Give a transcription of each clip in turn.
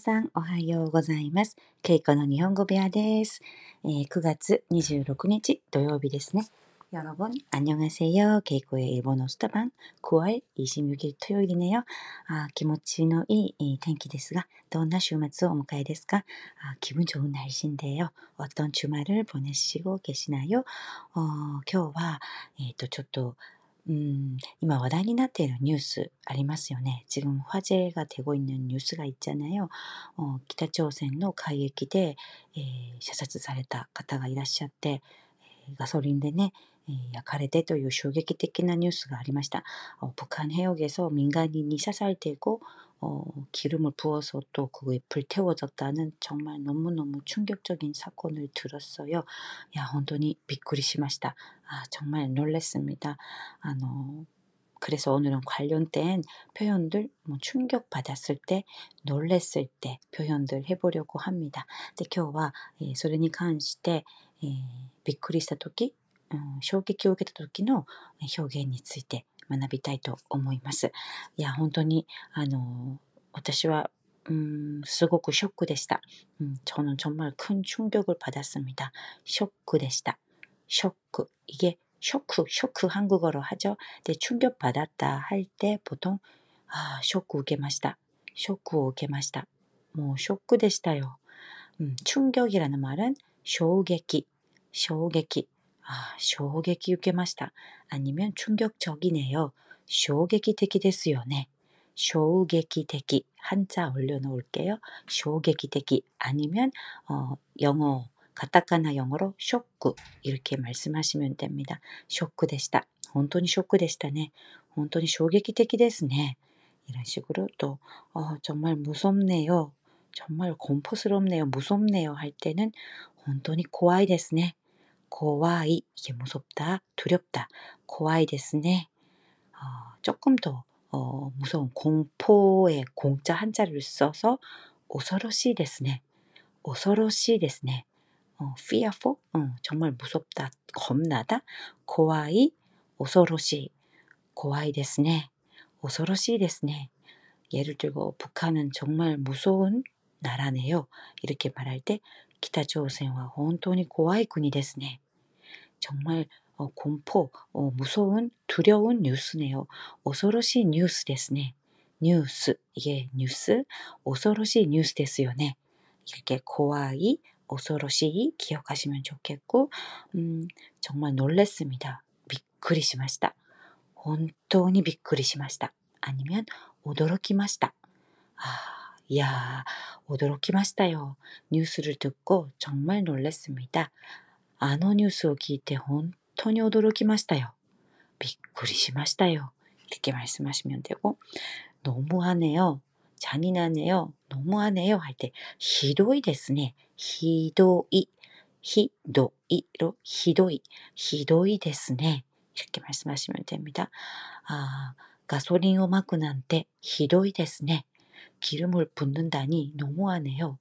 さん、おはようございます。ケイコの日本語部屋です。えー、9月26日土曜日ですね。여러분안녕하세요ケイコ의일본어수다방9월26일토요일이네요あ気持ちのいい天気ですが、どんな週末をお迎えですかあ気分좋은날씨인데요어떤주말을보내시고계시나요 어、 今日は、えっ、ー、と、ちょっと、 うん、今話題になっているニュースありますよね。지금화제가되고있는뉴스가있잖아요北朝鮮の海域で、えー、射殺された方がいらっしゃって、ガソリンでね、焼かれてという衝撃的なニュースがありました。북한해역에서민간인이사살되고 어, 기름을 부어서 또 그거에 불태워졌다는 정말 너무너무 충격적인 사건을 들었어요. 야, 혼돈이 비꾸리시마시다. 아, 정말 놀랬습니다. 아, 너, 그래서 오늘은 관련된 표현들, 뭐 충격받았을 때, 놀랬을 때 표현들 해보려고 합니다. で今日は、えー、それに関して、えー、びっくりした時、 어, 衝撃を受けた時の表現について 学びたいと思います。いや、本当に、あの、私は、음すごくショックでした。음저는정말큰충격을받았습니 다。 ショックでした。ショック。이게쇼크쇼크한국어로하죠근충격받았다할때보통아쇼크受けました。ショックを受けました。もうショックでしたよ。음충격이라는말은衝撃、衝撃。 あ衝撃受けました。아니면충격적이네요衝撃的ですよね。衝撃的한자올려놓을게요衝撃的아니면어영어가타카나영어로ショック이렇게말씀하시면됩니다ショックでした。本当にショックでしたね。本当に衝撃的ですね。이런식으로또어정말무섭네요정말공포스럽네요무섭네요할때는本当に怖いですね。 고와이 이게 무섭다, 두렵다, 고와이 데스네. 어, 조금 더 어, 무서운 공포의 공자 한자를 써서 오서로시 데스네. 오서로시 데스네. 어, fearful, 어, 정말 무섭다, 겁나다, 고와이, 오서로시, 고와이 데스네, 오서로시 데스네. 예를 들고 북한은 정말 무서운 나라네요. 이렇게 말할 때 기타朝鮮は 혼돈이 怖い国ですね. 정말 어, 공포, 어, 무서운, 두려운 뉴스네요. 恐ろしい 뉴스ですね. 뉴스, 이게 뉴스, 恐ろしい 뉴스ですよね. 이렇게 怖い, 恐ろしい 기억하시면 좋겠고, 음, 정말 놀랬습니다. びっくりしました. 本当にびっくりしました. 아니면 驚きました. 아, 이야, 驚きましたよ. 뉴스를 듣고 정말 놀랐습니다. あのニュースを聞いて本当に驚きましたよ. びっくりしましたよ. 이렇게 말씀하시면 되고 너무하네요. 잔인하네요. 너무하네요. 할 때 히도이 ですね. 히도이. 히도이로 히도이. 히도이 ですね. 이렇게 말씀하시면 됩니다. 아, 가솔린をまくなんて 히도이 ですね. 기름을 붓는다니 너무하네요.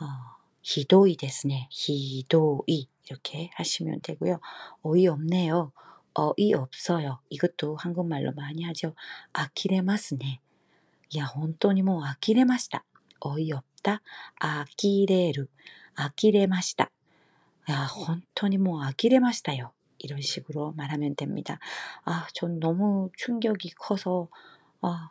어, 히도이 데스네. 히도이 이렇게 하시면 되고요. 어이없네요. 어이없어요. 이것도 한국말로 많이 하죠. 아키레마스네. 야, 혼돈이 뭐 아키레마시다. 어이없다. 아키레루. 아키레마시다. 야, 혼돈이 뭐 아키레마시다요. 이런 식으로 말하면 됩니다. 아, 전 너무 충격이 커서 아,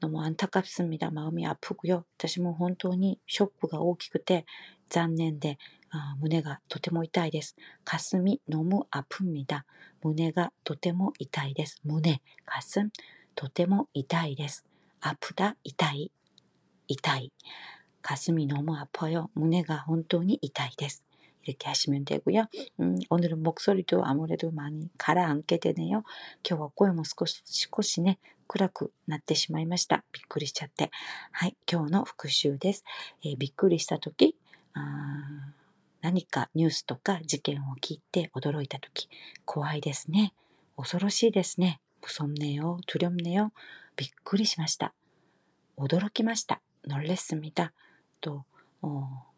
너무 안타깝습니다. 마음이 아프고요. 私も本当にショックが大きくて残念で 아, 문해가 とても痛いです. 가슴이 너무 아픕니다. 문해가 とても痛いです. 문해, 가슴 とても痛いです. 아프다, 痛い, 痛い. 가슴이 너무 아파요. 문해가 本当に痛いです. 이렇게 하시면 되고요. 음, 오늘은 목소리도 아무래도 많이 가라앉게 되네요. 今日は声も少し少しね、 暗くなってしまいました。びっくりしちゃって。はい、今日の復習です。えー、びっくりしたとき、何かニュースとか事件を聞いて驚いたとき、怖いですね。恐ろしいですね。무섭네 요、 두렵네 요。 びっくりしました。驚きました。놀랬습니 다。 と、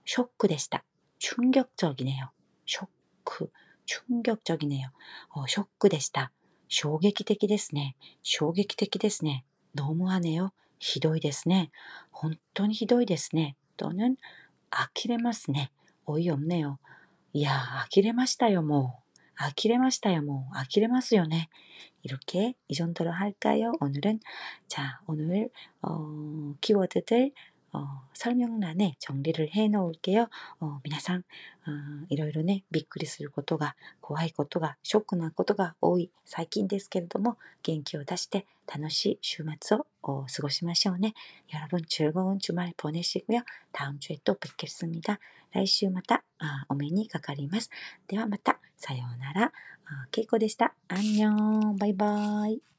ショックでした。충격적이네 요。 ショック、충격적이네 요。 ショックでした。 衝撃的ですね。衝撃的ですね。너무하네 요。 ひどいですね。本当にひどいですね。또는아키레마스ね。おい없네 요。 いやあきれましたよ、もう。あきれましたよ, 뭐. 아키레마스 요ね. 이렇게 이 정도로 할까요? 오늘은 자, 오늘 어, 키워드들 어, 설명란에 정리를 해 놓을게요. 어, 皆さん 어, いろいろね、びっくりすることが怖いことが多い最近ですけれども、元気を出して楽しい週末を過ごしましょうね。여러분 즐거운 주말 보내시고요. 다음 주에 또 뵙겠습니다. 来週また 아, お目にかかります。ではまた、さようなら。あ、けいこでした。あんにょん。バイバイ。